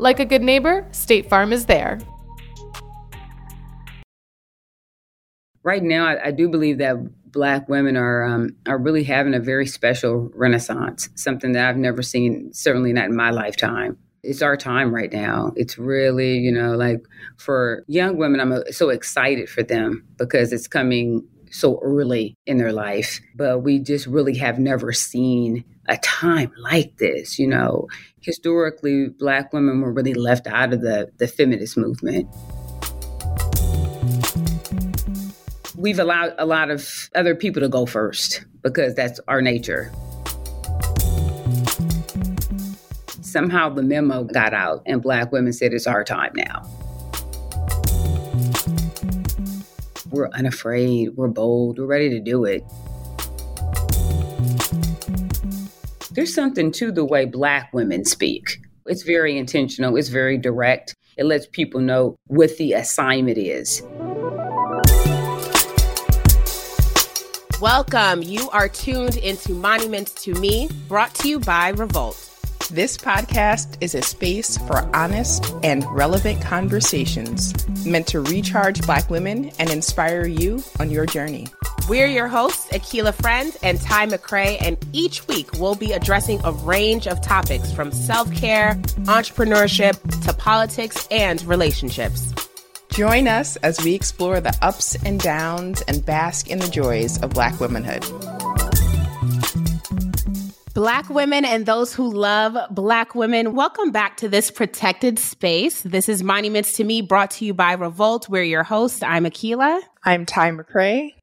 Like a good neighbor, State Farm is there. Right now, I, I do believe that Black women are um, are really having a very special renaissance, something that I've never seen, certainly not in my lifetime. It's our time right now. It's really, you know, like for young women, I'm uh, so excited for them because it's coming so early in their life. But we just really have never seen a time like this. You know, historically, Black women were really left out of the, the feminist movement. We've allowed a lot of other people to go first because that's our nature. Somehow the memo got out, and Black women said it's our time now. We're unafraid, we're bold, we're ready to do it. There's something to the way Black women speak. It's very intentional, it's very direct. It lets people know what the assignment is. Welcome. You are tuned into Monuments to Me, brought to you by Revolt. This podcast is a space for honest and relevant conversations meant to recharge Black women and inspire you on your journey. We're your hosts, Akila Friend and Ty McCray, and each week we'll be addressing a range of topics from self care, entrepreneurship, to politics and relationships. Join us as we explore the ups and downs and bask in the joys of Black womanhood. Black women and those who love Black women, welcome back to this protected space. This is Monuments to Me, brought to you by Revolt. We're your host. I'm Akila. I'm Ty McCray.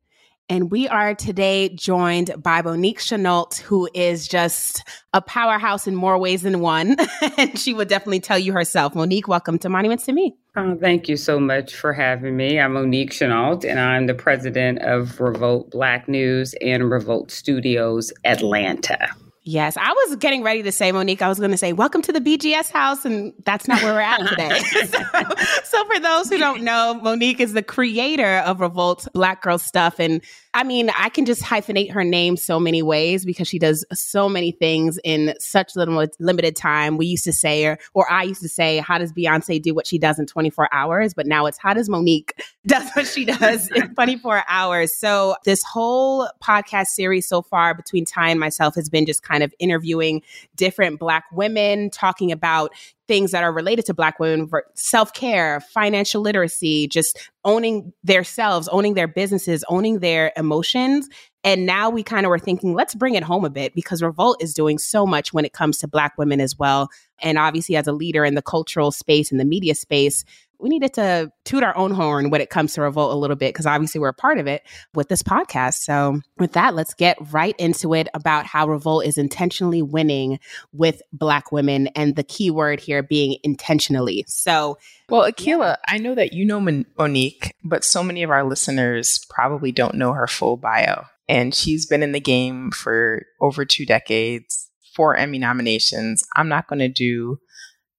And we are today joined by Monique Chenault, who is just a powerhouse in more ways than one. and she would definitely tell you herself. Monique, welcome to Monuments to Me. Oh, thank you so much for having me. I'm Monique Chenault, and I'm the president of Revolt Black News and Revolt Studios Atlanta. Yes, I was getting ready to say, Monique, I was going to say, welcome to the BGS house. And that's not where we're at today. so, so, for those who don't know, Monique is the creator of Revolt Black Girl Stuff. And I mean, I can just hyphenate her name so many ways because she does so many things in such little limited time. We used to say, or, or I used to say, how does Beyonce do what she does in 24 hours? But now it's how does Monique does what she does in 24 hours? So this whole podcast series so far between Ty and myself has been just kind of interviewing different Black women, talking about things that are related to Black women self care, financial literacy, just owning their selves, owning their businesses, owning their emotions. And now we kind of were thinking, let's bring it home a bit because Revolt is doing so much when it comes to Black women as well. And obviously, as a leader in the cultural space and the media space, we needed to toot our own horn when it comes to Revolt a little bit because obviously we're a part of it with this podcast. So, with that, let's get right into it about how Revolt is intentionally winning with Black women and the key word here being intentionally. So, well, Akila, I know that you know Monique, but so many of our listeners probably don't know her full bio. And she's been in the game for over two decades, four Emmy nominations. I'm not going to do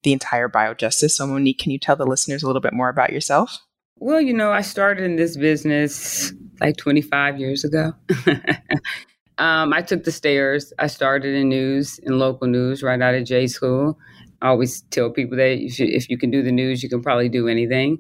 the entire biojustice. So, Monique, can you tell the listeners a little bit more about yourself? Well, you know, I started in this business like 25 years ago. um, I took the stairs. I started in news, in local news, right out of J school. I always tell people that if you, if you can do the news, you can probably do anything.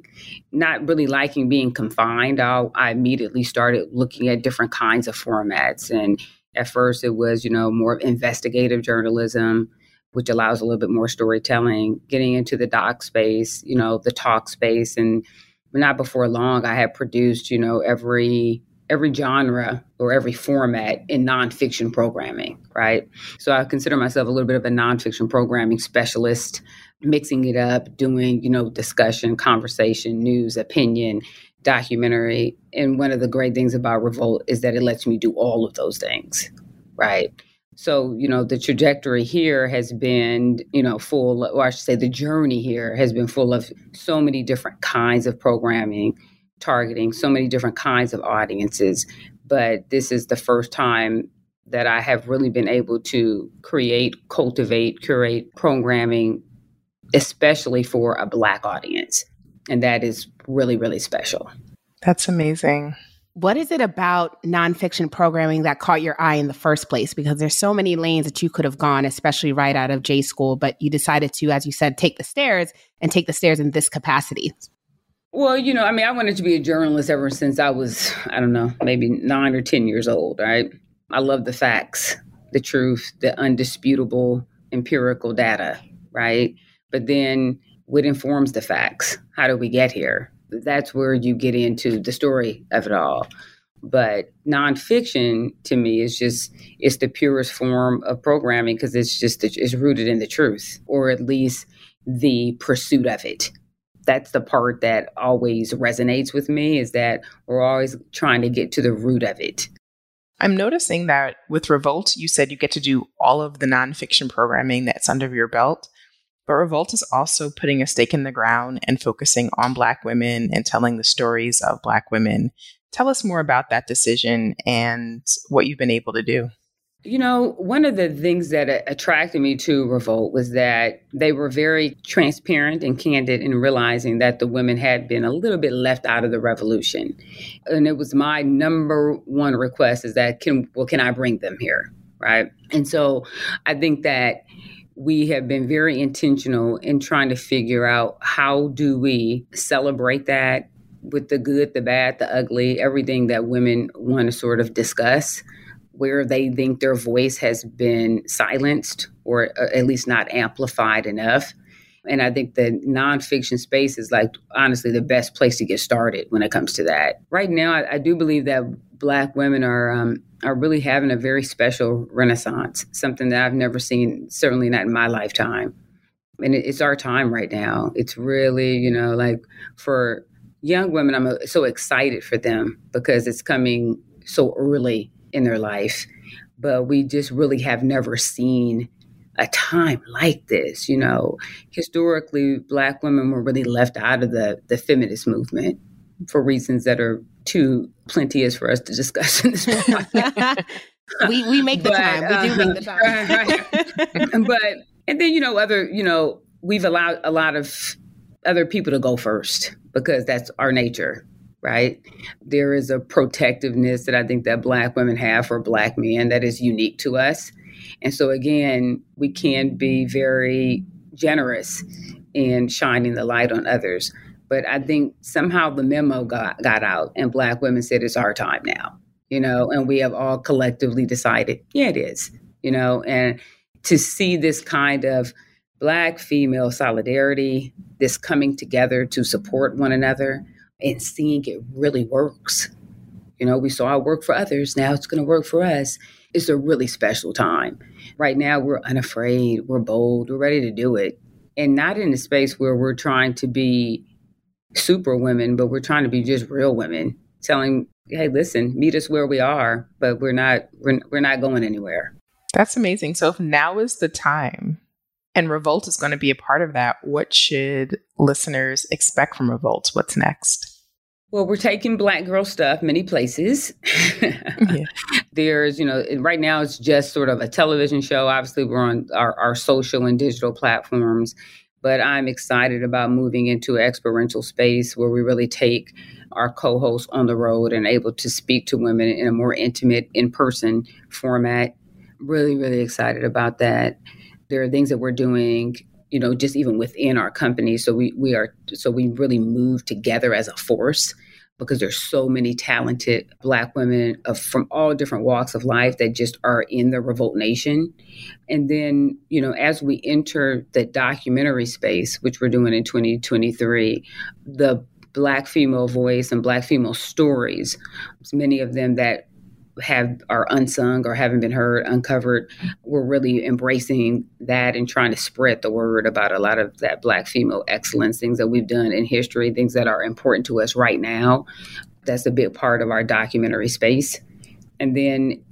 Not really liking being confined, I, I immediately started looking at different kinds of formats. And at first, it was, you know, more investigative journalism which allows a little bit more storytelling, getting into the doc space, you know, the talk space. And not before long, I had produced, you know, every every genre or every format in nonfiction programming, right? So I consider myself a little bit of a nonfiction programming specialist, mixing it up, doing, you know, discussion, conversation, news, opinion, documentary. And one of the great things about Revolt is that it lets me do all of those things, right? So, you know, the trajectory here has been, you know, full, or I should say the journey here has been full of so many different kinds of programming, targeting so many different kinds of audiences. But this is the first time that I have really been able to create, cultivate, curate programming, especially for a Black audience. And that is really, really special. That's amazing. What is it about nonfiction programming that caught your eye in the first place? Because there's so many lanes that you could have gone, especially right out of J school, but you decided to, as you said, take the stairs and take the stairs in this capacity. Well, you know, I mean, I wanted to be a journalist ever since I was, I don't know, maybe nine or 10 years old, right? I love the facts, the truth, the undisputable empirical data, right? But then what informs the facts? How do we get here? That's where you get into the story of it all. But nonfiction to me is just it's the purest form of programming because it's just it's rooted in the truth or at least the pursuit of it. That's the part that always resonates with me is that we're always trying to get to the root of it. I'm noticing that with Revolt, you said you get to do all of the nonfiction programming that's under your belt. But Revolt is also putting a stake in the ground and focusing on Black women and telling the stories of Black women. Tell us more about that decision and what you've been able to do. You know, one of the things that uh, attracted me to Revolt was that they were very transparent and candid in realizing that the women had been a little bit left out of the revolution. And it was my number one request is that can well can I bring them here, right? And so I think that we have been very intentional in trying to figure out how do we celebrate that with the good, the bad, the ugly, everything that women want to sort of discuss, where they think their voice has been silenced or uh, at least not amplified enough. And I think the nonfiction space is like honestly the best place to get started when it comes to that. Right now, I, I do believe that Black women are um, are really having a very special renaissance, something that I've never seen, certainly not in my lifetime. And it, it's our time right now. It's really, you know, like for young women, I'm uh, so excited for them because it's coming so early in their life. But we just really have never seen a time like this. You know, historically, Black women were really left out of the the feminist movement for reasons that are too plenteous for us to discuss in this we we make the but, time. We do make the uh, time. Right. but and then you know other you know we've allowed a lot of other people to go first because that's our nature right there is a protectiveness that i think that black women have for black men that is unique to us and so again we can be very generous in shining the light on others but I think somehow the memo got, got out and black women said it's our time now, you know, and we have all collectively decided, yeah, it is, you know, and to see this kind of black female solidarity, this coming together to support one another and seeing it really works. You know, we saw it work for others. Now it's going to work for us. It's a really special time. Right now, we're unafraid, we're bold, we're ready to do it. And not in a space where we're trying to be super women, but we're trying to be just real women, telling, hey, listen, meet us where we are, but we're not we're, we're not going anywhere. That's amazing. So if now is the time and Revolt is going to be a part of that, what should listeners expect from Revolt? What's next? Well, we're taking black girl stuff many places. yeah. There's, you know, right now it's just sort of a television show. Obviously, we're on our, our social and digital platforms but I'm excited about moving into an experiential space where we really take our co-hosts on the road and able to speak to women in a more intimate in-person format. Really, really excited about that. There are things that we're doing, you know, just even within our company. So we we are so we really move together as a force because there's so many talented black women of, from all different walks of life that just are in the revolt nation. And then you know as we enter the documentary space which we're doing in 2023 the black female voice and black female stories, many of them that have are unsung or haven't been heard, uncovered. Mm-hmm. We're really embracing that and trying to spread the word about a lot of that black female excellence, things that we've done in history, things that are important to us right now. That's a big part of our documentary space. And then,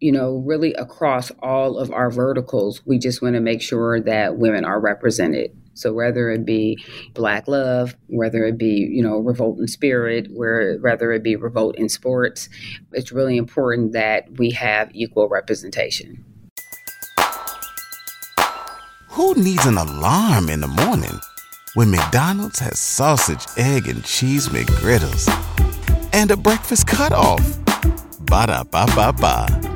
you know, really across all of our verticals, we just want to make sure that women are represented so whether it be Black Love, whether it be you know Revolt in Spirit, where whether it be Revolt in Sports, it's really important that we have equal representation. Who needs an alarm in the morning when McDonald's has sausage, egg, and cheese McGriddles and a breakfast cutoff? Ba da ba ba ba.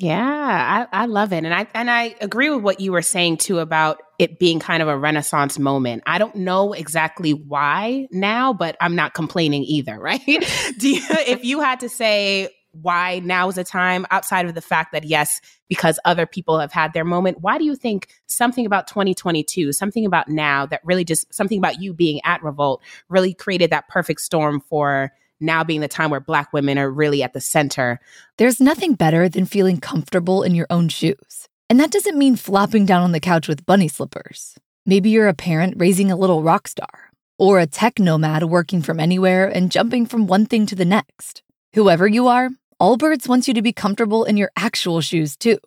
Yeah, I, I love it. And I and I agree with what you were saying too about it being kind of a renaissance moment. I don't know exactly why now, but I'm not complaining either, right? You, if you had to say why now is the time outside of the fact that yes, because other people have had their moment, why do you think something about 2022, something about now that really just something about you being at Revolt really created that perfect storm for now being the time where Black women are really at the center. There's nothing better than feeling comfortable in your own shoes. And that doesn't mean flopping down on the couch with bunny slippers. Maybe you're a parent raising a little rock star, or a tech nomad working from anywhere and jumping from one thing to the next. Whoever you are, Allbirds wants you to be comfortable in your actual shoes too.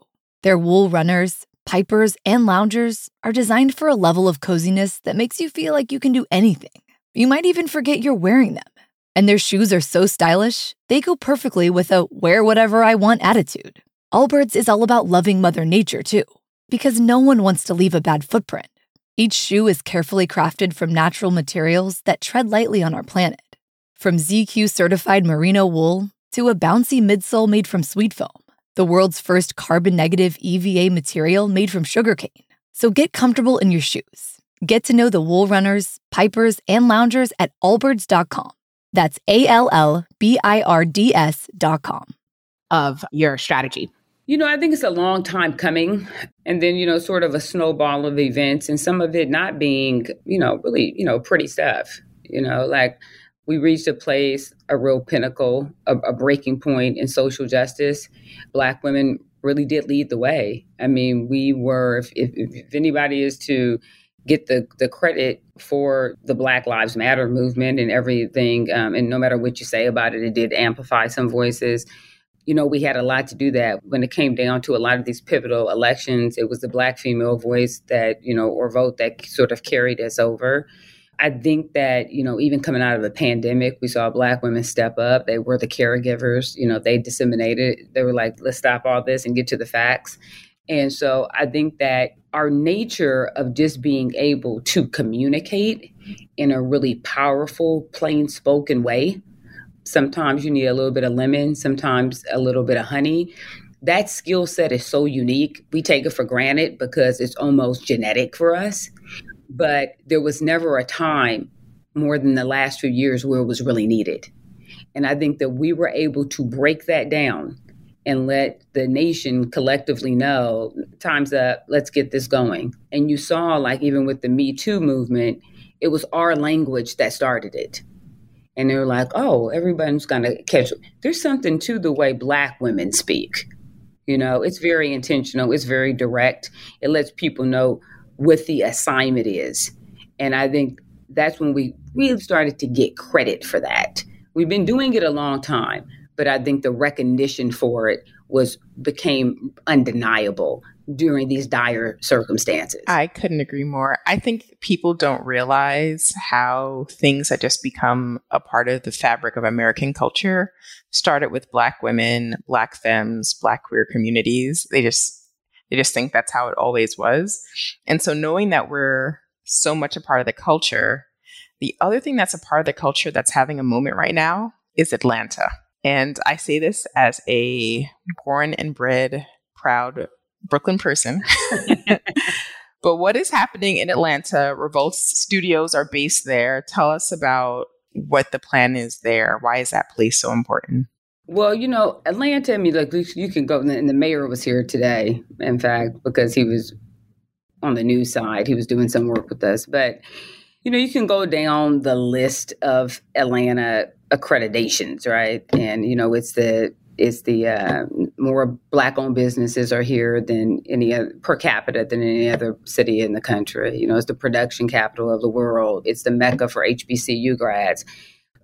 Their wool runners, pipers, and loungers are designed for a level of coziness that makes you feel like you can do anything. You might even forget you're wearing them and their shoes are so stylish, they go perfectly with a wear whatever I want attitude. Allbirds is all about loving Mother Nature, too, because no one wants to leave a bad footprint. Each shoe is carefully crafted from natural materials that tread lightly on our planet. From ZQ certified merino wool to a bouncy midsole made from SweetFoam, the world's first carbon negative EVA material made from sugarcane. So get comfortable in your shoes. Get to know the wool runners, pipers, and loungers at allbirds.com that's A L L B I R D S dot com. Of your strategy. You know, I think it's a long time coming. And then, you know, sort of a snowball of events and some of it not being, you know, really, you know, pretty stuff. You know, like we reached a place, a real pinnacle, a, a breaking point in social justice. Black women really did lead the way. I mean, we were, if, if, if anybody is to get the, the credit for the Black Lives Matter movement and everything. Um, and no matter what you say about it, it did amplify some voices. You know, we had a lot to do that when it came down to a lot of these pivotal elections. It was the Black female voice that, you know, or vote that sort of carried us over. I think that, you know, even coming out of the pandemic, we saw Black women step up. They were the caregivers, you know, they disseminated, they were like, let's stop all this and get to the facts. And so I think that our nature of just being able to communicate in a really powerful, plain spoken way. Sometimes you need a little bit of lemon, sometimes a little bit of honey. That skill set is so unique. We take it for granted because it's almost genetic for us. But there was never a time more than the last few years where it was really needed. And I think that we were able to break that down and let the nation collectively know time's up, let's get this going. And you saw, like, even with the Me Too movement, it was our language that started it. And they were like, oh, everybody's gonna catch. There's something to the way Black women speak. You know, it's very intentional, it's very direct. It lets people know what the assignment is. And I think that's when we really started to get credit for that. We've been doing it a long time, but I think the recognition for it was became undeniable during these dire circumstances. I couldn't agree more. I think people don't realize how things that just become a part of the fabric of American culture started with black women, black femmes, black queer communities. They just they just think that's how it always was. And so knowing that we're so much a part of the culture, the other thing that's a part of the culture that's having a moment right now is Atlanta. And I say this as a born and bred, proud Brooklyn person. but what is happening in Atlanta? Revolt Studios are based there. Tell us about what the plan is there. Why is that place so important? Well, you know, Atlanta, I mean, like you can go, and the mayor was here today, in fact, because he was on the news side. He was doing some work with us. But You know, you can go down the list of Atlanta accreditations, right? And you know, it's the it's the uh, more black owned businesses are here than any other, per capita than any other city in the country. You know, it's the production capital of the world. It's the mecca for HBCU grads.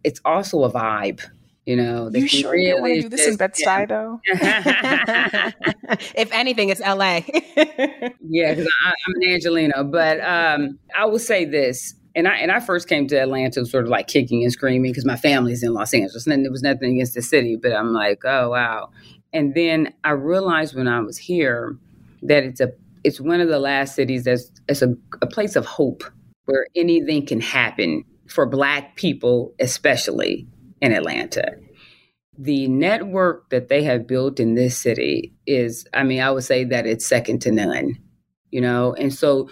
It's also a vibe. You know, you sure really you want to do this in Bed Stuy, though? if anything, it's LA. yeah, because I'm an Angeleno. But um, I will say this and I and I first came to Atlanta sort of like kicking and screaming because my family's in Los Angeles, and there was nothing against the city, but I'm like, oh wow. And then I realized when I was here that it's a it's one of the last cities that's it's a, a place of hope where anything can happen for Black people, especially in Atlanta. The network that they have built in this city is, I mean, I would say that it's second to none you know and so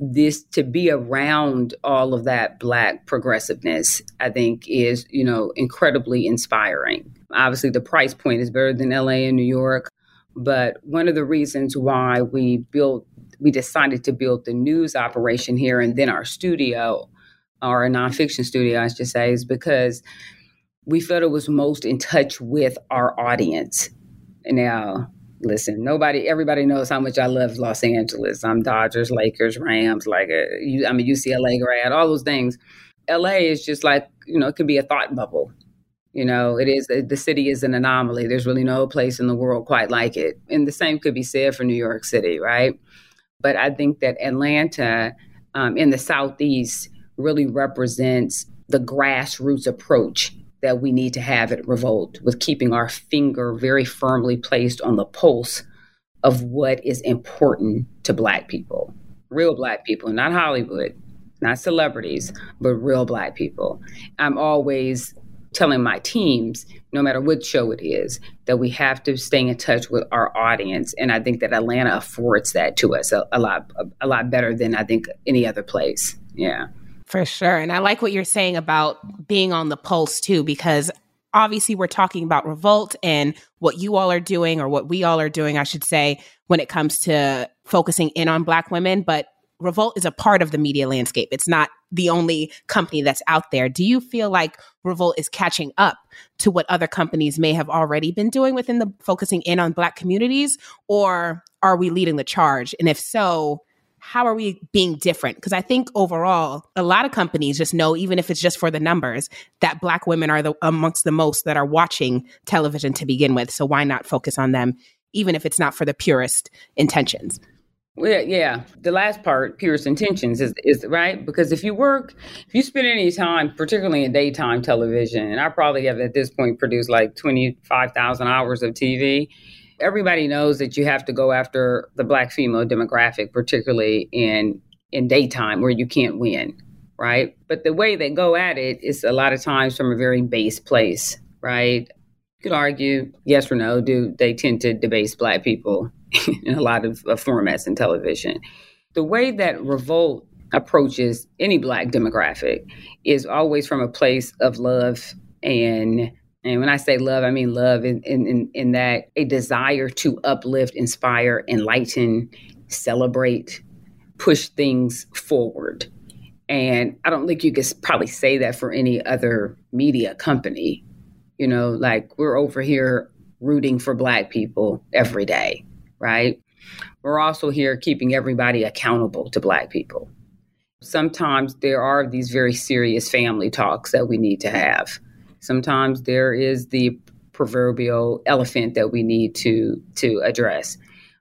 this to be around all of that black progressiveness i think is you know incredibly inspiring. Obviously the price point is better than la and new york but one of the reasons why we built we decided to build the news operation here and then our studio a nonfiction studio i should say is because we felt it was most in touch with our audience. And now listen, nobody, everybody knows how much I love Los Angeles. I'm Dodgers, Lakers, Rams, like uh, I'm a UCLA grad, all those things. LA is just like, you know, it could be a thought bubble. You know, it is, the city is an anomaly. There's really no place in the world quite like it. And the same could be said for New York City, right? But I think that Atlanta um, in the Southeast really represents the grassroots approach that we need to have at Revolt with keeping our finger very firmly placed on the pulse of what is important to Black people, real Black people, not Hollywood, not celebrities, but real Black people. I'm always telling my teams, no matter what show it is, that we have to stay in touch with our audience, and I think that Atlanta affords that to us a, a lot, a, a lot better than I think any other place. Yeah. For sure. And I like what you're saying about being on the pulse too, because obviously we're talking about revolt and what you all are doing, or what we all are doing, I should say, when it comes to focusing in on Black women. But Revolt is a part of the media landscape. It's not the only company that's out there. Do you feel like Revolt is catching up to what other companies may have already been doing within the focusing in on Black communities? Or are we leading the charge? And if so, how are we being different? Because I think overall, a lot of companies just know, even if it's just for the numbers, that Black women are the amongst the most that are watching television to begin with. So why not focus on them, even if it's not for the purest intentions? Yeah, the last part, purest intentions, is is right because if you work, if you spend any time, particularly in daytime television, and I probably have at this point produced like twenty five thousand hours of TV everybody knows that you have to go after the black female demographic, particularly in in daytime where you can't win, right? But the way they go at it is a lot of times from a very base place, right? You could argue, yes or no, do they tend to debase black people in a lot of, of formats in television? The way that Revolt approaches any black demographic is always from a place of love and and when I say love, I mean love in, in, in, that a desire to uplift, inspire, enlighten, celebrate, push things forward. And I don't think you could probably say that for any other media company. You know, like we're over here rooting for Black people every day, right? We're also here keeping everybody accountable to Black people. Sometimes there are these very serious family talks that we need to have Sometimes there is the proverbial elephant that we need to to address.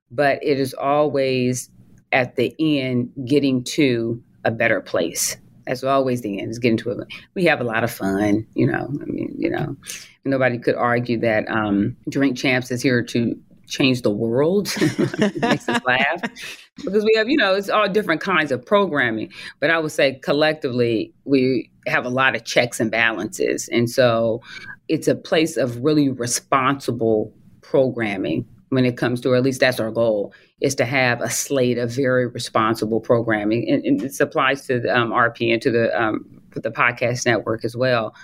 But it is always at the end getting to a better place. That's always the end is getting to it. We have a lot of fun, you know. I mean, you know, nobody could argue that um, Drink Champs is here to change the world. makes us laugh because we have, you know, it's all different kinds of programming. But I would say collectively, we have a lot of checks and balances. And so it's a place of really responsible programming when it comes to, or at least that's our goal, is to have a slate of very responsible programming. And, and this applies to the um, RP and to the, um, the podcast network as well.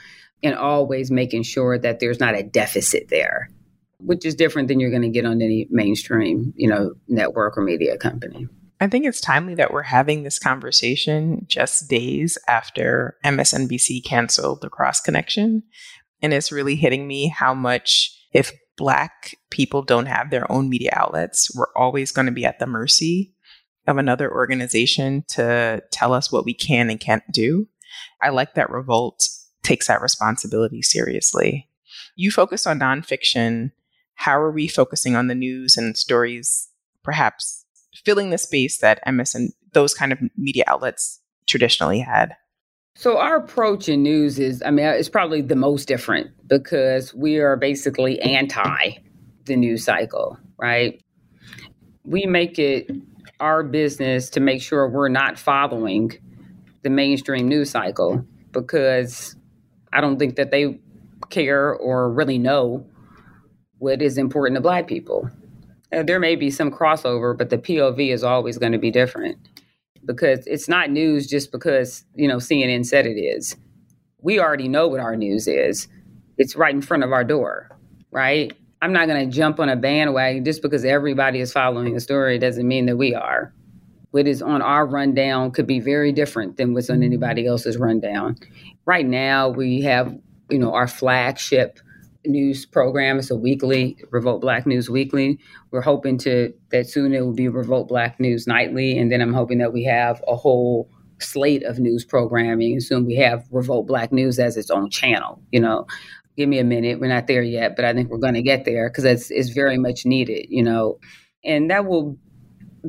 And always making sure that there's not a deficit there which is different than you're going to get on any mainstream, you know, network or media company. I think it's timely that we're having this conversation just days after MSNBC canceled the Cross Connection. And it's really hitting me how much, if Black people don't have their own media outlets, we're always going to be at the mercy of another organization to tell us what we can and can't do. I like that Revolt takes that responsibility seriously. You focus on nonfiction. How are we focusing on the news and stories, perhaps filling the space that MS and those kind of media outlets traditionally had? So our approach in news is, I mean, it's probably the most different because we are basically anti the news cycle, right? We make it our business to make sure we're not following the mainstream news cycle because I don't think that they care or really know what is important to Black people. There may be some crossover, but the POV is always going to be different because it's not news just because, you know, CNN said it is. We already know what our news is. It's right in front of our door, right? I'm not going to jump on a bandwagon just because everybody is following a story doesn't mean that we are. What is on our rundown could be very different than what's on anybody else's rundown. Right now, we have, you know, our flagship news program. It's a weekly Revolt Black News Weekly. We're hoping to that soon it will be Revolt Black News Nightly, and then I'm hoping that we have a whole slate of news programming. And soon we have Revolt Black News as its own channel. You know, give me a minute. We're not there yet, but I think we're going to get there because it's it's very much needed. You know, and that will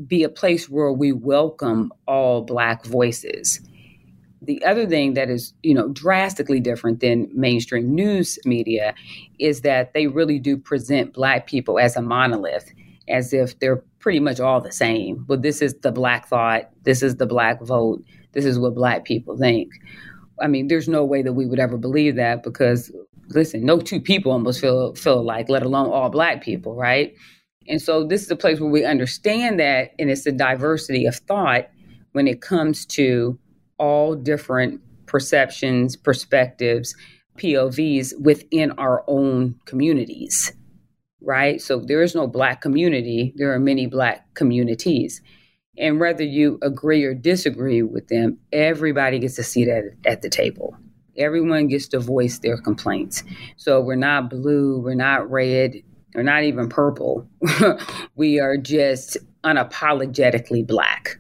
be a place where we welcome all Black voices the other thing that is, you know, drastically different than mainstream news media is that they really do present black people as a monolith, as if they're pretty much all the same. But this is the black thought, this is the black vote, this is what black people think. I mean, there's no way that we would ever believe that because listen, no two people almost feel feel alike, let alone all black people, right? And so this is a place where we understand that and it's the diversity of thought when it comes to all different perceptions, perspectives, POVs within our own communities, right? So there is no Black community, there are many Black communities. And whether you agree or disagree with them, everybody gets a seat at, at the table. Everyone gets to voice their complaints. So we're not blue, we're not red, we're not even purple. we are just unapologetically Black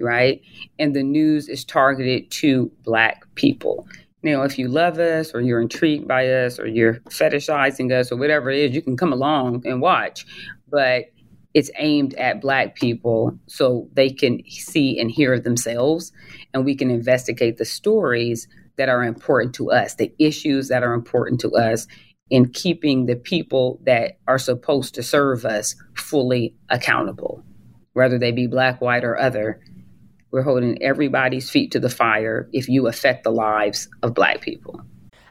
right? And the news is targeted to Black people. Now, if you love us or you're intrigued by us or you're fetishizing us or whatever it is, you can come along and watch. But it's aimed at Black people so they can see and hear themselves, and we can investigate the stories that are important to us, the issues that are important to us, in keeping the people that are supposed to serve us fully accountable, whether they be Black, white, or other we're holding everybody's feet to the fire if you affect the lives of Black people.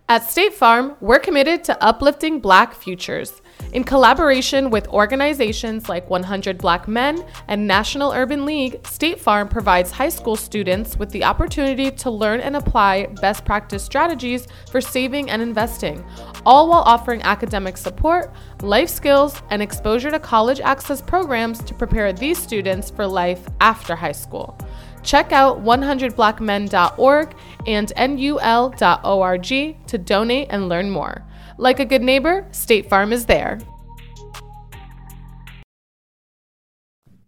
At State Farm, we're committed to uplifting Black futures. In collaboration with organizations like 100 Black Men and National Urban League, State Farm provides high school students with the opportunity to learn and apply best practice strategies for saving and investing, all while offering academic support, life skills, and exposure to college access programs to prepare these students for life after high school. Check out 100blackmen.org and nul.org to donate and learn more. Like a good neighbor, State Farm is there.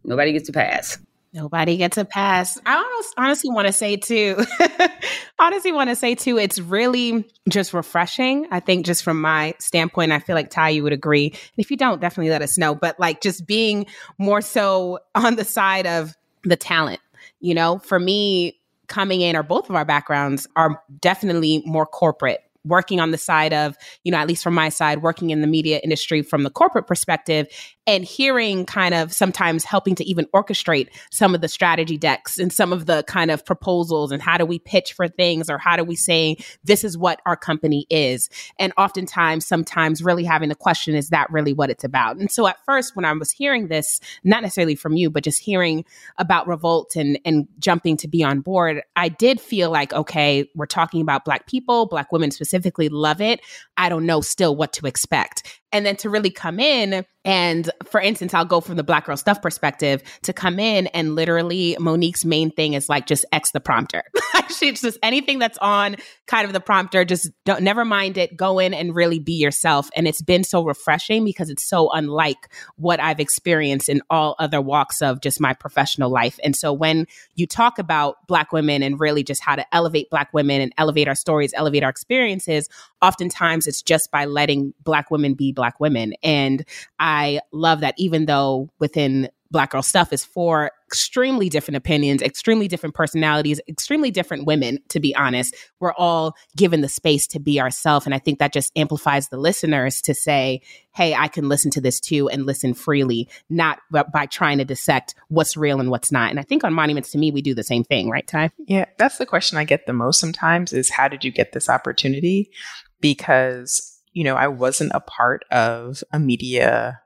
Nobody gets a pass. Nobody gets a pass. I almost, honestly want to say too, honestly want to say too, it's really just refreshing. I think just from my standpoint, I feel like Ty, you would agree. And if you don't, definitely let us know. But like just being more so on the side of the talent you know, for me, coming in, or both of our backgrounds are definitely more corporate working on the side of, you know, at least from my side, working in the media industry from the corporate perspective and hearing kind of sometimes helping to even orchestrate some of the strategy decks and some of the kind of proposals and how do we pitch for things or how do we say this is what our company is. And oftentimes sometimes really having the question is that really what it's about? And so at first when i was hearing this not necessarily from you but just hearing about revolt and and jumping to be on board i did feel like okay we're talking about black people black women specifically love it i don't know still what to expect and then to really come in and for instance, I'll go from the black girl stuff perspective to come in and literally Monique's main thing is like just X the prompter. She's just anything that's on kind of the prompter, just don't never mind it. Go in and really be yourself. And it's been so refreshing because it's so unlike what I've experienced in all other walks of just my professional life. And so when you talk about black women and really just how to elevate black women and elevate our stories, elevate our experiences, oftentimes it's just by letting black women be black women. And I love that even though within Black Girl Stuff is four extremely different opinions, extremely different personalities, extremely different women, to be honest. We're all given the space to be ourselves. And I think that just amplifies the listeners to say, hey, I can listen to this too and listen freely, not by trying to dissect what's real and what's not. And I think on Monuments to Me, we do the same thing, right, Ty? Yeah, that's the question I get the most sometimes is how did you get this opportunity? Because you know, I wasn't a part of a media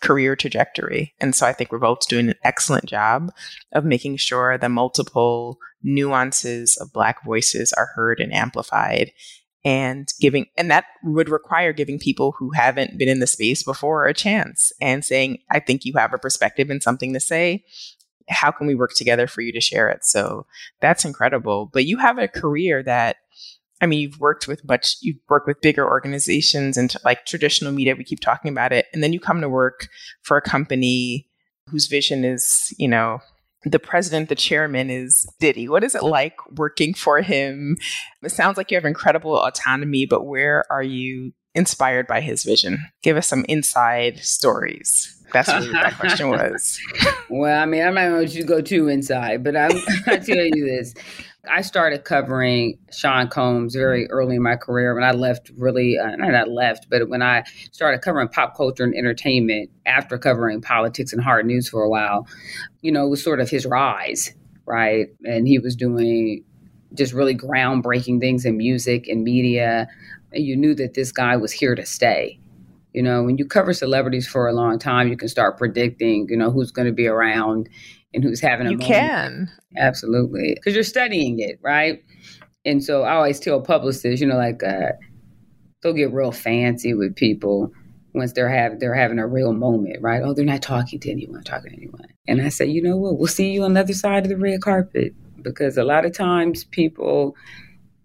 career trajectory. And so I think Revolt's doing an excellent job of making sure the multiple nuances of Black voices are heard and amplified and giving, and that would require giving people who haven't been in the space before a chance and saying, I think you have a perspective and something to say. How can we work together for you to share it? So that's incredible. But you have a career that I mean, you've worked with much, you've worked with bigger organizations and like traditional media. We keep talking about it. And then you come to work for a company whose vision is, you know, the president, the chairman is Diddy. What is it like working for him? It sounds like you have incredible autonomy, but where are you inspired by his vision? Give us some inside stories. That's what that question was. Well, I mean, I'm not going to you go too inside, but I'm to tell you this. I started covering Sean Combs very early in my career when I left, really, uh, not left, but when I started covering pop culture and entertainment after covering politics and hard news for a while, you know, it was sort of his rise, right? And he was doing just really groundbreaking things in music and media. And you knew that this guy was here to stay. You know, when you cover celebrities for a long time, you can start predicting, you know, who's going to be around and who's having a you moment. can. Absolutely. Because you're studying it right? And so i always tell publicists you know like uh, they'll get real fancy with people once they're having they're having a real moment right? Oh they're not talking to anyone talking to anyone. And i say you know what? We'll see you on the other side of the red carpet. Because a lot of times people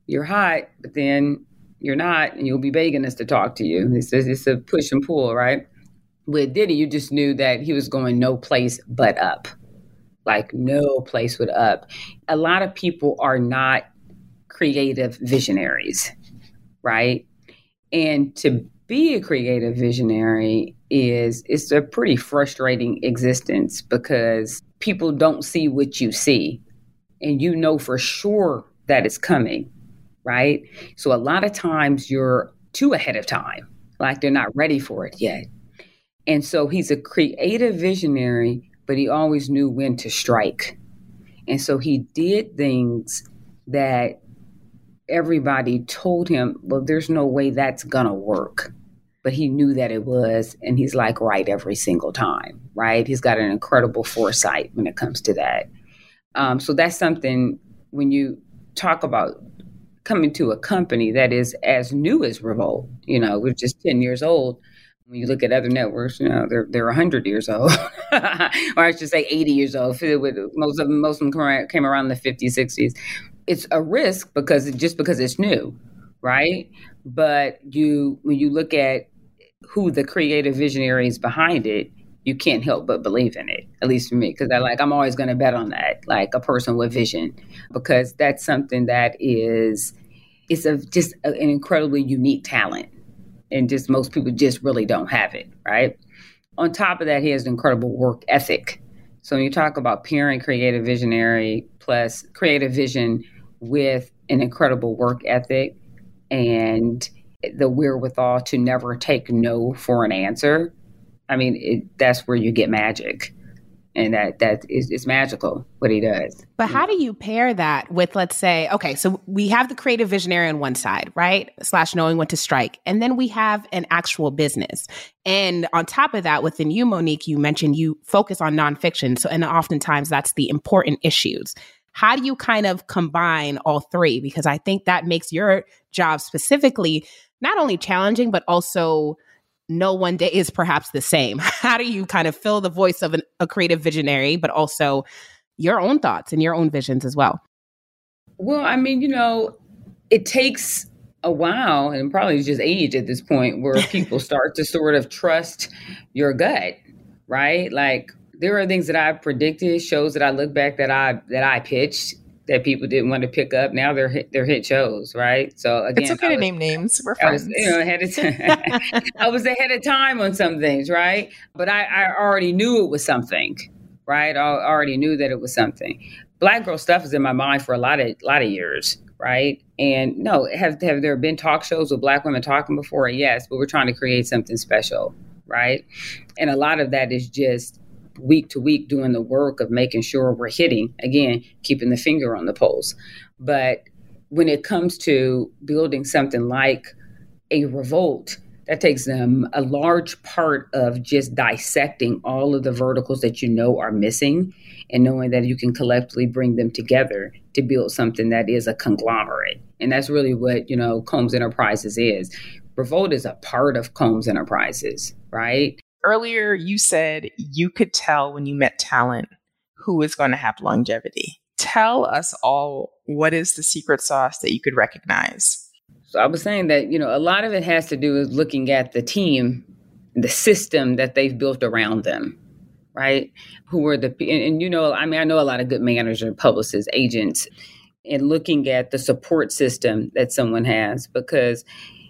you're hot but then you're not and you'll be begging us to talk to you. It's, it's a push and pull right? With diddy you just knew that he was going no place but up like no place would up. A lot of people are not creative visionaries, right? And to be a creative visionary is it's a pretty frustrating existence because people don't see what you see and you know for sure that it's coming, right? So a lot of times you're too ahead of time, like they're not ready for it yet. And so he's a creative visionary but he always knew when to strike. And so he did things that everybody told him, well, there's no way that's gonna work. But he knew that it was, and he's like right every single time, right? He's got an incredible foresight when it comes to that. Um, so that's something when you talk about coming to a company that is as new as Revolt, you know, we're just 10 years old when you look at other networks, you know, they're they're 100 years old, or I should say 80 years old. With most of them, most of them came around the 50s, 60s. It's a risk because just because it's new, right? But you when you look at who the creative visionaries behind it, you can't help but believe in it. At least for me, because I like I'm always going to bet on that, like a person with vision, because that's something that is it's a just a, an incredibly unique talent and just most people just really don't have it, right? On top of that, he has an incredible work ethic. So when you talk about pairing creative visionary plus creative vision with an incredible work ethic and the wherewithal to never take no for an answer, I mean, it, that's where you get magic and that that is it's magical what he does. But how do you pair that with let's say okay, so we have the creative visionary on one side, right? Slash knowing when to strike, and then we have an actual business. And on top of that, within you, Monique, you mentioned you focus on nonfiction, so and oftentimes that's the important issues. How do you kind of combine all three? Because I think that makes your job specifically not only challenging but also no one day is perhaps the same. How do you kind of fill the voice of an, a creative visionary, but also your own thoughts and your own visions as well? Well, I mean, you know, it takes a while and probably just age at this point where people start to sort of trust your gut, right? Like there are things that I've predicted, shows that I look back that I that I pitched that people didn't want to pick up. Now they're hit, they're hit shows, right? So again, it's okay was, to name names. We're friends. I was, you know, ahead of time. I was ahead of time on some things, right? But I, I already knew it was something, right? I already knew that it was something. Black girl stuff is in my mind for a lot of lot of years, right? And no, have have there been talk shows with black women talking before? Yes, but we're trying to create something special, right? And a lot of that is just week to week doing the work of making sure we're hitting again, keeping the finger on the pulse. But when it comes to building something like a revolt, that takes them a large part of just dissecting all of the verticals that you know are missing and knowing that you can collectively bring them together to build something that is a conglomerate. And that's really what, you know, Combs Enterprises is. Revolt is a part of Combs Enterprises, right? Earlier, you said you could tell when you met talent who is going to have longevity. Tell us all what is the secret sauce that you could recognize? So I was saying that, you know, a lot of it has to do with looking at the team, the system that they've built around them, right? Who are the, and, and you know, I mean, I know a lot of good managers, publicists, agents, and looking at the support system that someone has because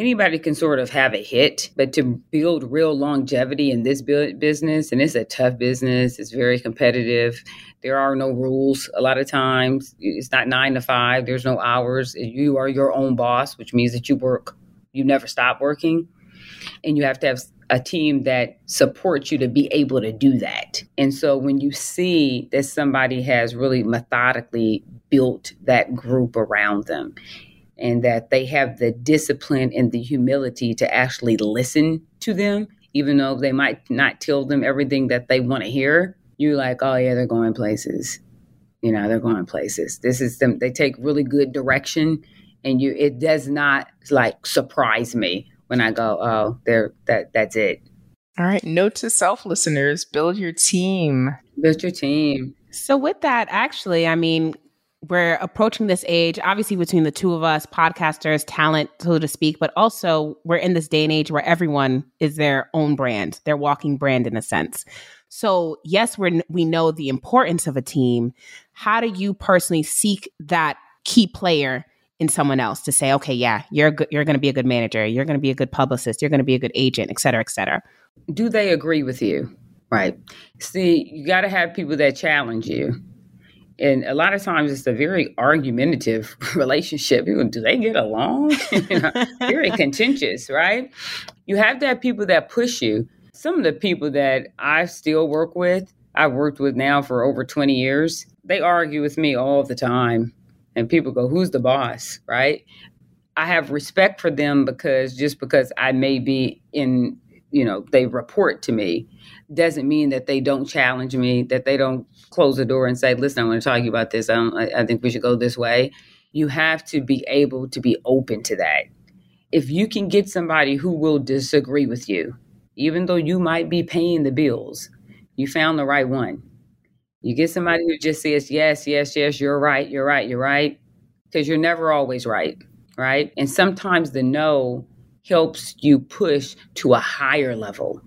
Anybody can sort of have a hit, but to build real longevity in this business, and it's a tough business, it's very competitive. There are no rules a lot of times. It's not nine to five, there's no hours. You are your own boss, which means that you work, you never stop working. And you have to have a team that supports you to be able to do that. And so when you see that somebody has really methodically built that group around them and that they have the discipline and the humility to actually listen to them, even though they might not tell them everything that they want to hear, you're like, oh yeah, they're going places. You know, they're going places. This is them. They take really good direction, and you. It does not like surprise me when I go, oh, they're that. That's it. All right. Note to self listeners: build your team. Build your team. So with that, actually, I mean, we're approaching this age, obviously between the two of us, podcasters, talent, so to speak, but also we're in this day and age where everyone is their own brand, their walking brand in a sense. So, yes, we we know the importance of a team. How do you personally seek that key player in someone else to say, okay, yeah, you're you're going to be a good manager, you're going to be a good publicist, you're going to be a good agent, et cetera, et cetera. Do they agree with you? Right. See, you got to have people that challenge you. And a lot of times it's a very argumentative relationship. People, do they get along? you know, very contentious, right? You have to have people that push you some of the people that I still work with, I've worked with now for over 20 years, they argue with me all the time. And people go, Who's the boss? Right? I have respect for them because just because I may be in, you know, they report to me doesn't mean that they don't challenge me, that they don't close the door and say, Listen, I want to talk to you about this. I, I think we should go this way. You have to be able to be open to that. If you can get somebody who will disagree with you, even though you might be paying the bills, you found the right one. You get somebody who just says, yes, yes, yes, you're right, you're right, you're right, because you're never always right, right? And sometimes the no helps you push to a higher level.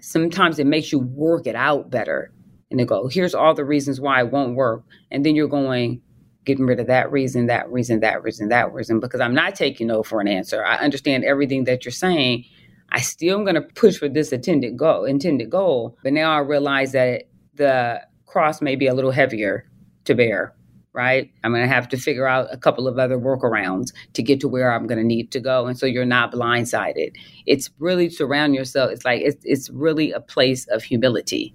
Sometimes it makes you work it out better. And they go, here's all the reasons why it won't work. And then you're going, getting rid of that reason, that reason, that reason, that reason, because I'm not taking no for an answer. I understand everything that you're saying, I still am going to push for this intended goal, intended goal. But now I realize that the cross may be a little heavier to bear, right? I'm going to have to figure out a couple of other workarounds to get to where I'm going to need to go. And so you're not blindsided. It's really surround yourself. It's like, it's, it's really a place of humility.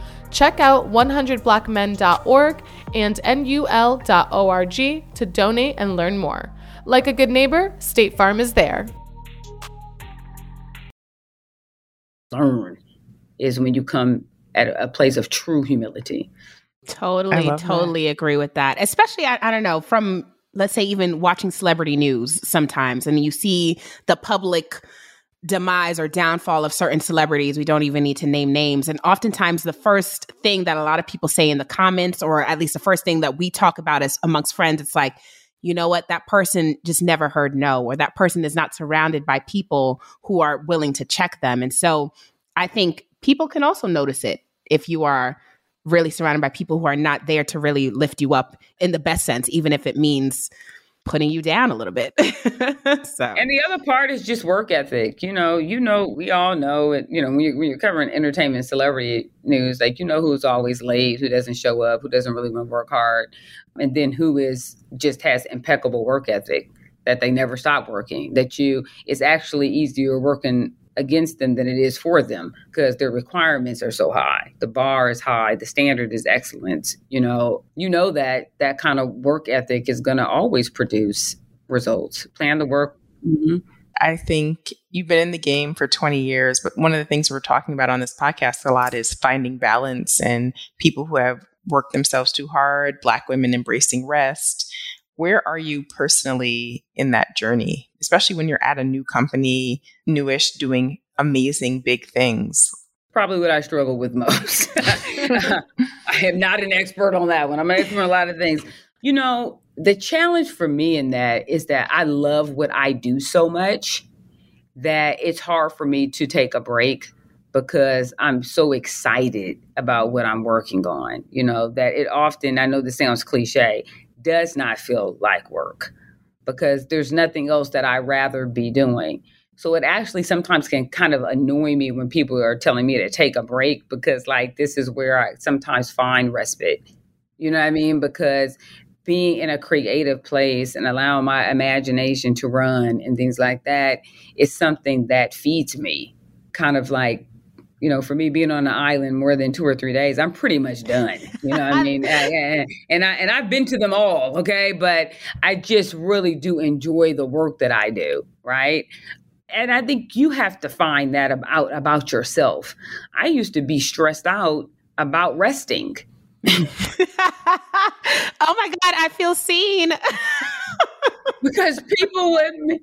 Check out 100blackmen.org and nul.org to donate and learn more. Like a good neighbor, State Farm is there. Learn is when you come at a place of true humility. Totally, totally that. agree with that. Especially, I, I don't know, from let's say even watching celebrity news sometimes, and you see the public demise or downfall of certain celebrities. We don't even need to name names. And oftentimes, the first thing that a lot of people say in the comments, or at least the first thing that we talk about is amongst friends, it's like, you know what, that person just never heard no, or that person is not surrounded by people who are willing to check them. And so I think people can also notice it if you are really surrounded by people who are not there to really lift you up in the best sense, even if it means putting you down a little bit. so, and the other part is just work ethic. You know, you know, we all know it. You know, when you're, when you're covering entertainment, celebrity news, like you know who's always late, who doesn't show up, who doesn't really want to work hard, and then who is just has impeccable work ethic that they never stop working. That you, it's actually easier working against them than it is for them because their requirements are so high. The bar is high, the standard is excellent. You know, you know that that kind of work ethic is going to always produce results. Plan the work. Mm-hmm. I think you've been in the game for 20 years, but one of the things we're talking about on this podcast a lot is finding balance and people who have worked themselves too hard, black women embracing rest. Where are you personally in that journey, especially when you're at a new company, newish, doing amazing big things? Probably what I struggle with most. I am not an expert on that one. I'm an expert on a lot of things. You know, the challenge for me in that is that I love what I do so much that it's hard for me to take a break because I'm so excited about what I'm working on. You know, that it often, I know this sounds cliche, does not feel like work because there's nothing else that I'd rather be doing. So it actually sometimes can kind of annoy me when people are telling me to take a break because, like, this is where I sometimes find respite. You know what I mean? Because being in a creative place and allowing my imagination to run and things like that is something that feeds me. Kind of like you know, for me being on the island more than two or three days, I'm pretty much done. You know what I mean? and, and I and I've been to them all, okay, but I just really do enjoy the work that I do, right? And I think you have to find that about about yourself. I used to be stressed out about resting. oh my god, I feel seen. because people would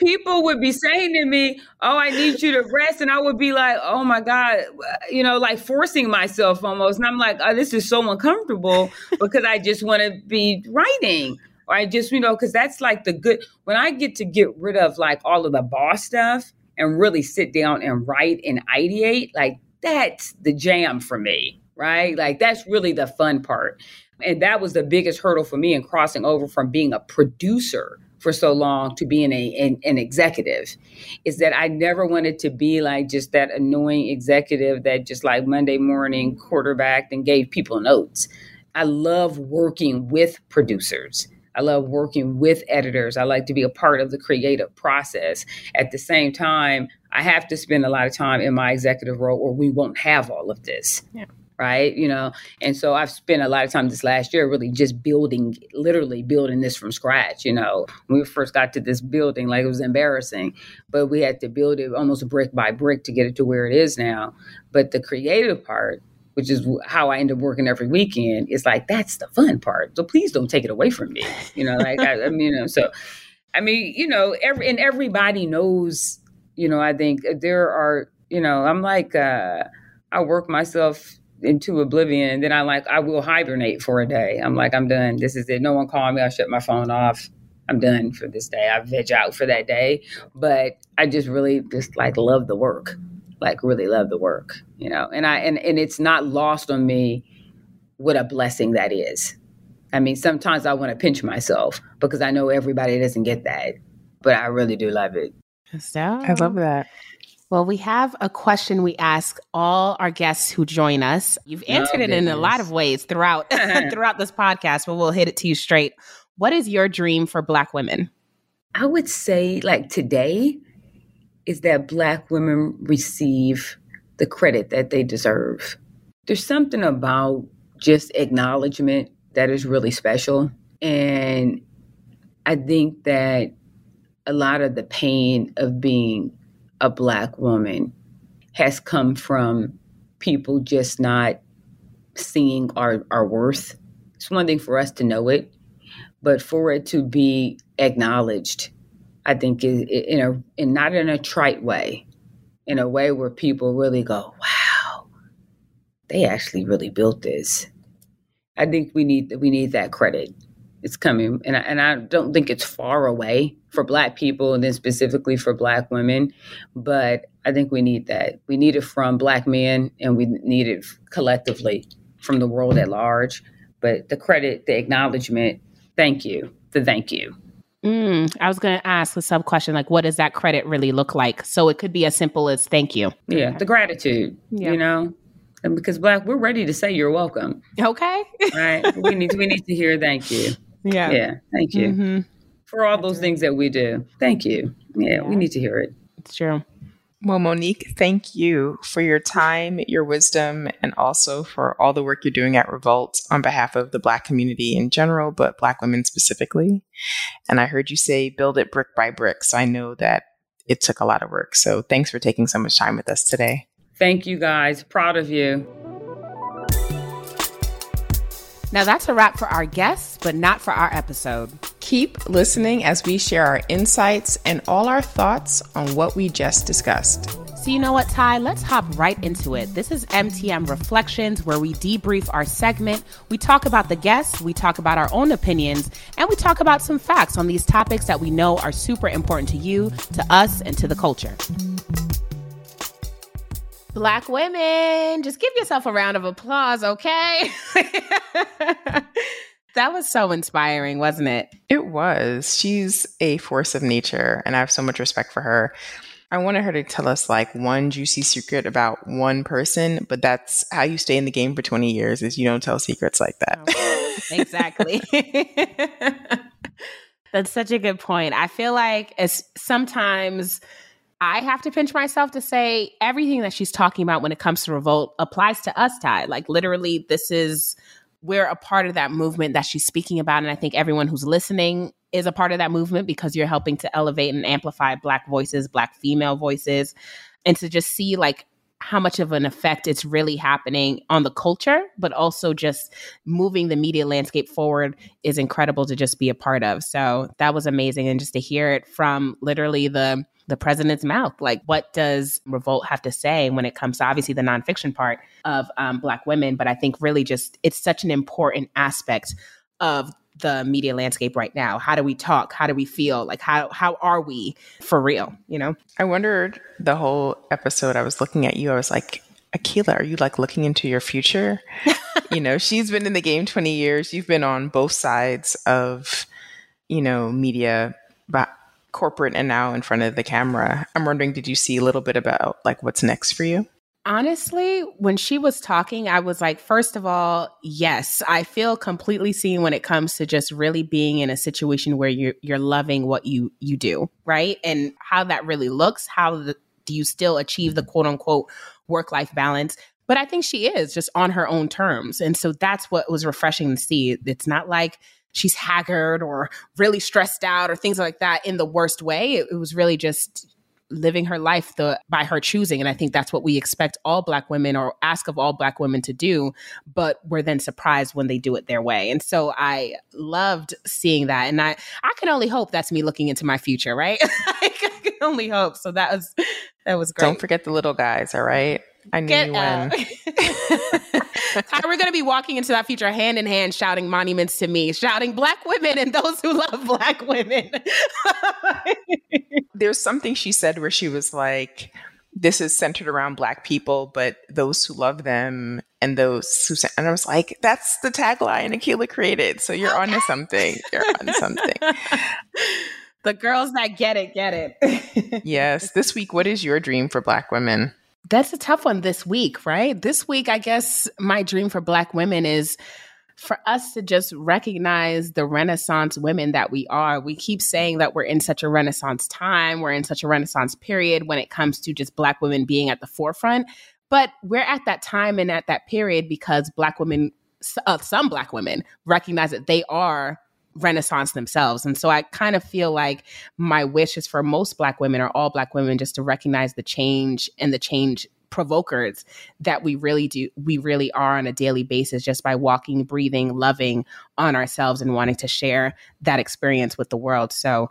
people would be saying to me, "Oh, I need you to rest," and I would be like, "Oh my god," you know, like forcing myself almost, and I'm like, "Oh, this is so uncomfortable because I just want to be writing." Or I just, you know, because that's like the good when I get to get rid of like all of the boss stuff and really sit down and write and ideate, like that's the jam for me, right? Like that's really the fun part. And that was the biggest hurdle for me in crossing over from being a producer for so long to being a an, an, executive is that I never wanted to be like just that annoying executive that just like Monday morning quarterbacked and gave people notes. I love working with producers. I love working with editors. I like to be a part of the creative process. At the same time, I have to spend a lot of time in my executive role or we won't have all of this. Yeah right? You know, and so I've spent a lot of time this last year really just building, literally building this from scratch. You know, when we first got to this building, like it was embarrassing, but we had to build it almost brick by brick to get it to where it is now. But the creative part, which is how I end up working every weekend, is like that's the fun part. So please don't take it away from me. You know, like I, I mean, you know, so I mean, you know, every and everybody knows. You know, I think there are. You know, I'm like. uh I work myself into oblivion. And then I like, I will hibernate for a day. I'm like, I'm done. This is it. No one call me. I shut my phone off. I'm done for this day. I veg out for that day. But I just really just like love the work. Like really love the work, you know. And I and, and it's not lost on me what a blessing that is. I mean, sometimes I want to pinch myself because I know everybody doesn't get that, but I really do love it. So I love that. Well, we have a question we ask all our guests who join us. You've answered Oh, it in a lot of ways throughout throughout this podcast, but we'll hit it to you straight. What is your dream for Black women? I would say, like today, is that Black women receive the credit that they deserve. There's something about just acknowledgement that is really special. And I think that a lot of the pain of being a Black woman has come from people just not seeing our, our worth. It's one thing for us to know it, but for it to be acknowledged, I think is in a and not in a trite way, in a way where people really go, "Wow, they actually really built this." I think we need we need that credit. It's coming, and I, and I don't think it's far away for Black people, and then specifically for Black women. But I think we need that. We need it from Black men, and we need it collectively from the world at large. But the credit, the acknowledgement, thank you, the thank you. Mm, I was going to ask a sub question like, what does that credit really look like? So it could be as simple as thank you. Yeah, the gratitude. Yeah. You know, and because Black, we're ready to say you're welcome. Okay. Right? we need we need to hear thank you. Yeah. Yeah, thank you Mhm. for all those things that we do. Thank you. Yeah, we need to hear it. It's true. Well, Monique, thank you for your time, your wisdom, and also for all the work you're doing at Revolt on behalf of the Black community in general, but Black women specifically. And I heard you say build it brick by brick. So I know that it took a lot of work. So thanks for taking so much time with us today. Thank you guys. Proud of you. Now that's a wrap for our guests, but not for our episode. Keep listening as we share our insights and all our thoughts on what we just discussed. So, you know what, Ty? Let's hop right into it. This is MTM Reflections, where we debrief our segment. We talk about the guests, we talk about our own opinions, and we talk about some facts on these topics that we know are super important to you, to us, and to the culture. Black women, just give yourself a round of applause, okay? that was so inspiring, wasn't it? It was. She's a force of nature, and I have so much respect for her. I wanted her to tell us like one juicy secret about one person, but that's how you stay in the game for 20 years is you don't tell secrets like that. Oh, exactly. That's such a good point. I feel like as sometimes I have to pinch myself to say everything that she's talking about when it comes to revolt applies to us, Ty. Like literally, this is we're a part of that movement that she's speaking about. And I think everyone who's listening is a part of that movement because you're helping to elevate and amplify Black voices, Black female voices, and to just see like how much of an effect it's really happening on the culture, but also just moving the media landscape forward is incredible to just be a part of. So that was amazing. And just to hear it from literally the the president's mouth. Like, what does Revolt have to say when it comes to obviously the nonfiction part of um, Black women? But I think really just it's such an important aspect of the media landscape right now. How do we talk? How do we feel? Like, how how are we for real? You know? I wondered the whole episode, I was looking at you, I was like, Akilah, are you like looking into your future? you know, she's been in the game 20 years. You've been on both sides of, you know, media, but corporate and now in front of the camera. I'm wondering, did you see a little bit about like what's next for you? Honestly, when she was talking, I was like, first of all, yes, I feel completely seen when it comes to just really being in a situation where you're you're loving what you you do, right? And how that really looks. How the, do you still achieve the quote unquote work life balance? But I think she is just on her own terms, and so that's what was refreshing to see. It's not like she's haggard or really stressed out or things like that in the worst way. It, it was really just living her life the by her choosing. And i think that's what we expect all black women or ask of all black women to do but we're then surprised when they do it their way. And so i loved seeing that. And i i can only hope that's me looking into my future right? I can only hope. So that was that was great. Don't forget the little guys, all right? I knew Get you when. Ty, we're going to be walking into that future hand in hand, shouting monuments to me, shouting black women and those who love black women. There's something she said where she was like, this is centered around Black people, but those who love them and those who, and I was like, that's the tagline Akilah created. So you're onto something. You're onto something. the girls that get it, get it. yes. This week, what is your dream for Black women? That's a tough one this week, right? This week, I guess my dream for Black women is for us to just recognize the Renaissance women that we are. We keep saying that we're in such a Renaissance time, we're in such a Renaissance period when it comes to just Black women being at the forefront. But we're at that time and at that period because Black women, uh, some Black women, recognize that they are renaissance themselves. And so i kind of feel like my wish is for most black women or all black women just to recognize the change and the change provokers that we really do we really are on a daily basis just by walking breathing loving on ourselves and wanting to share that experience with the world. So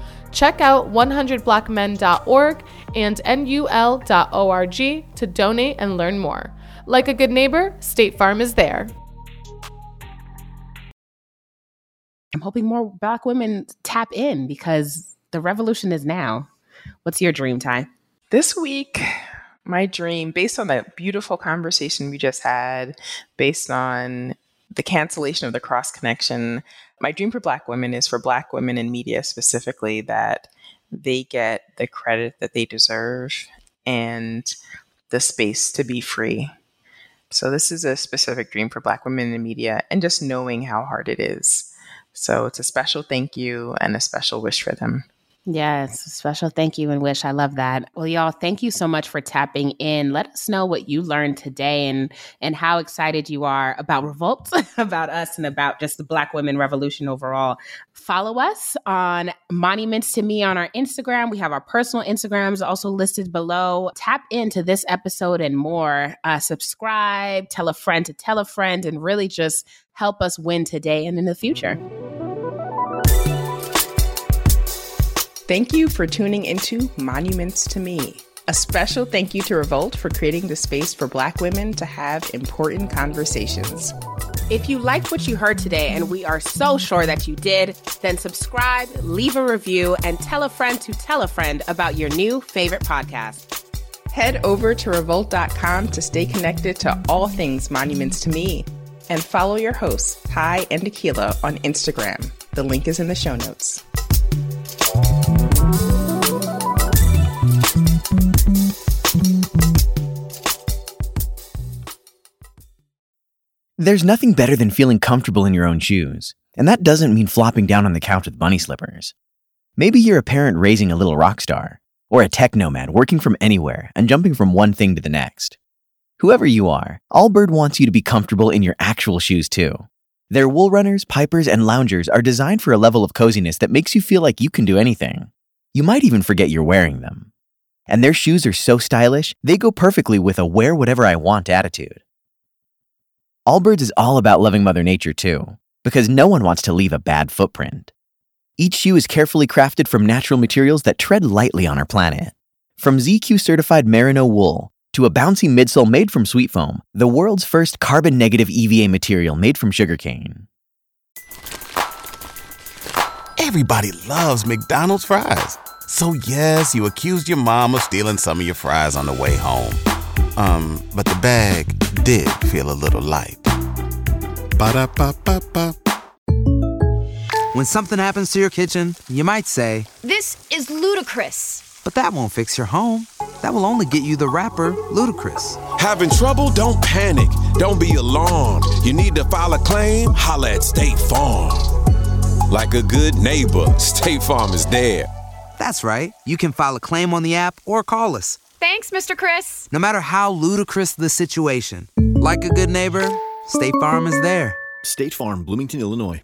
Check out 100blackmen.org and nul.org to donate and learn more. Like a good neighbor, State Farm is there. I'm hoping more black women tap in because the revolution is now. What's your dream, Ty? This week, my dream, based on that beautiful conversation we just had, based on the cancellation of the cross connection, my dream for Black women is for Black women in media specifically that they get the credit that they deserve and the space to be free. So, this is a specific dream for Black women in media and just knowing how hard it is. So, it's a special thank you and a special wish for them. Yes, special thank you and wish. I love that. Well, y'all, thank you so much for tapping in. Let us know what you learned today and and how excited you are about Revolt, about us, and about just the Black Women Revolution overall. Follow us on Monuments to Me on our Instagram. We have our personal Instagrams also listed below. Tap into this episode and more. Uh, subscribe, tell a friend to tell a friend, and really just help us win today and in the future. Thank you for tuning into Monuments to Me. A special thank you to Revolt for creating the space for Black women to have important conversations. If you liked what you heard today, and we are so sure that you did, then subscribe, leave a review, and tell a friend to tell a friend about your new favorite podcast. Head over to revolt.com to stay connected to all things Monuments to Me and follow your hosts, Ty and Akilah, on Instagram. The link is in the show notes. There's nothing better than feeling comfortable in your own shoes, and that doesn't mean flopping down on the couch with bunny slippers. Maybe you're a parent raising a little rock star, or a tech nomad working from anywhere and jumping from one thing to the next. Whoever you are, Allbird wants you to be comfortable in your actual shoes too. Their wool runners, pipers, and loungers are designed for a level of coziness that makes you feel like you can do anything. You might even forget you're wearing them. And their shoes are so stylish, they go perfectly with a wear whatever I want attitude. Allbirds is all about loving Mother Nature too, because no one wants to leave a bad footprint. Each shoe is carefully crafted from natural materials that tread lightly on our planet. From ZQ certified merino wool to a bouncy midsole made from SweetFoam, the world's first carbon negative EVA material made from sugarcane. Everybody loves McDonald's fries. So, yes, you accused your mom of stealing some of your fries on the way home. Um, but the bag did feel a little light. Ba-da-ba-ba-ba. When something happens to your kitchen, you might say, This is ludicrous. But that won't fix your home. That will only get you the rapper, Ludacris. Having trouble? Don't panic. Don't be alarmed. You need to file a claim? Holla at State Farm. Like a good neighbor, State Farm is there. That's right. You can file a claim on the app or call us. Thanks, Mr. Chris. No matter how ludicrous the situation, like a good neighbor, State Farm is there. State Farm, Bloomington, Illinois.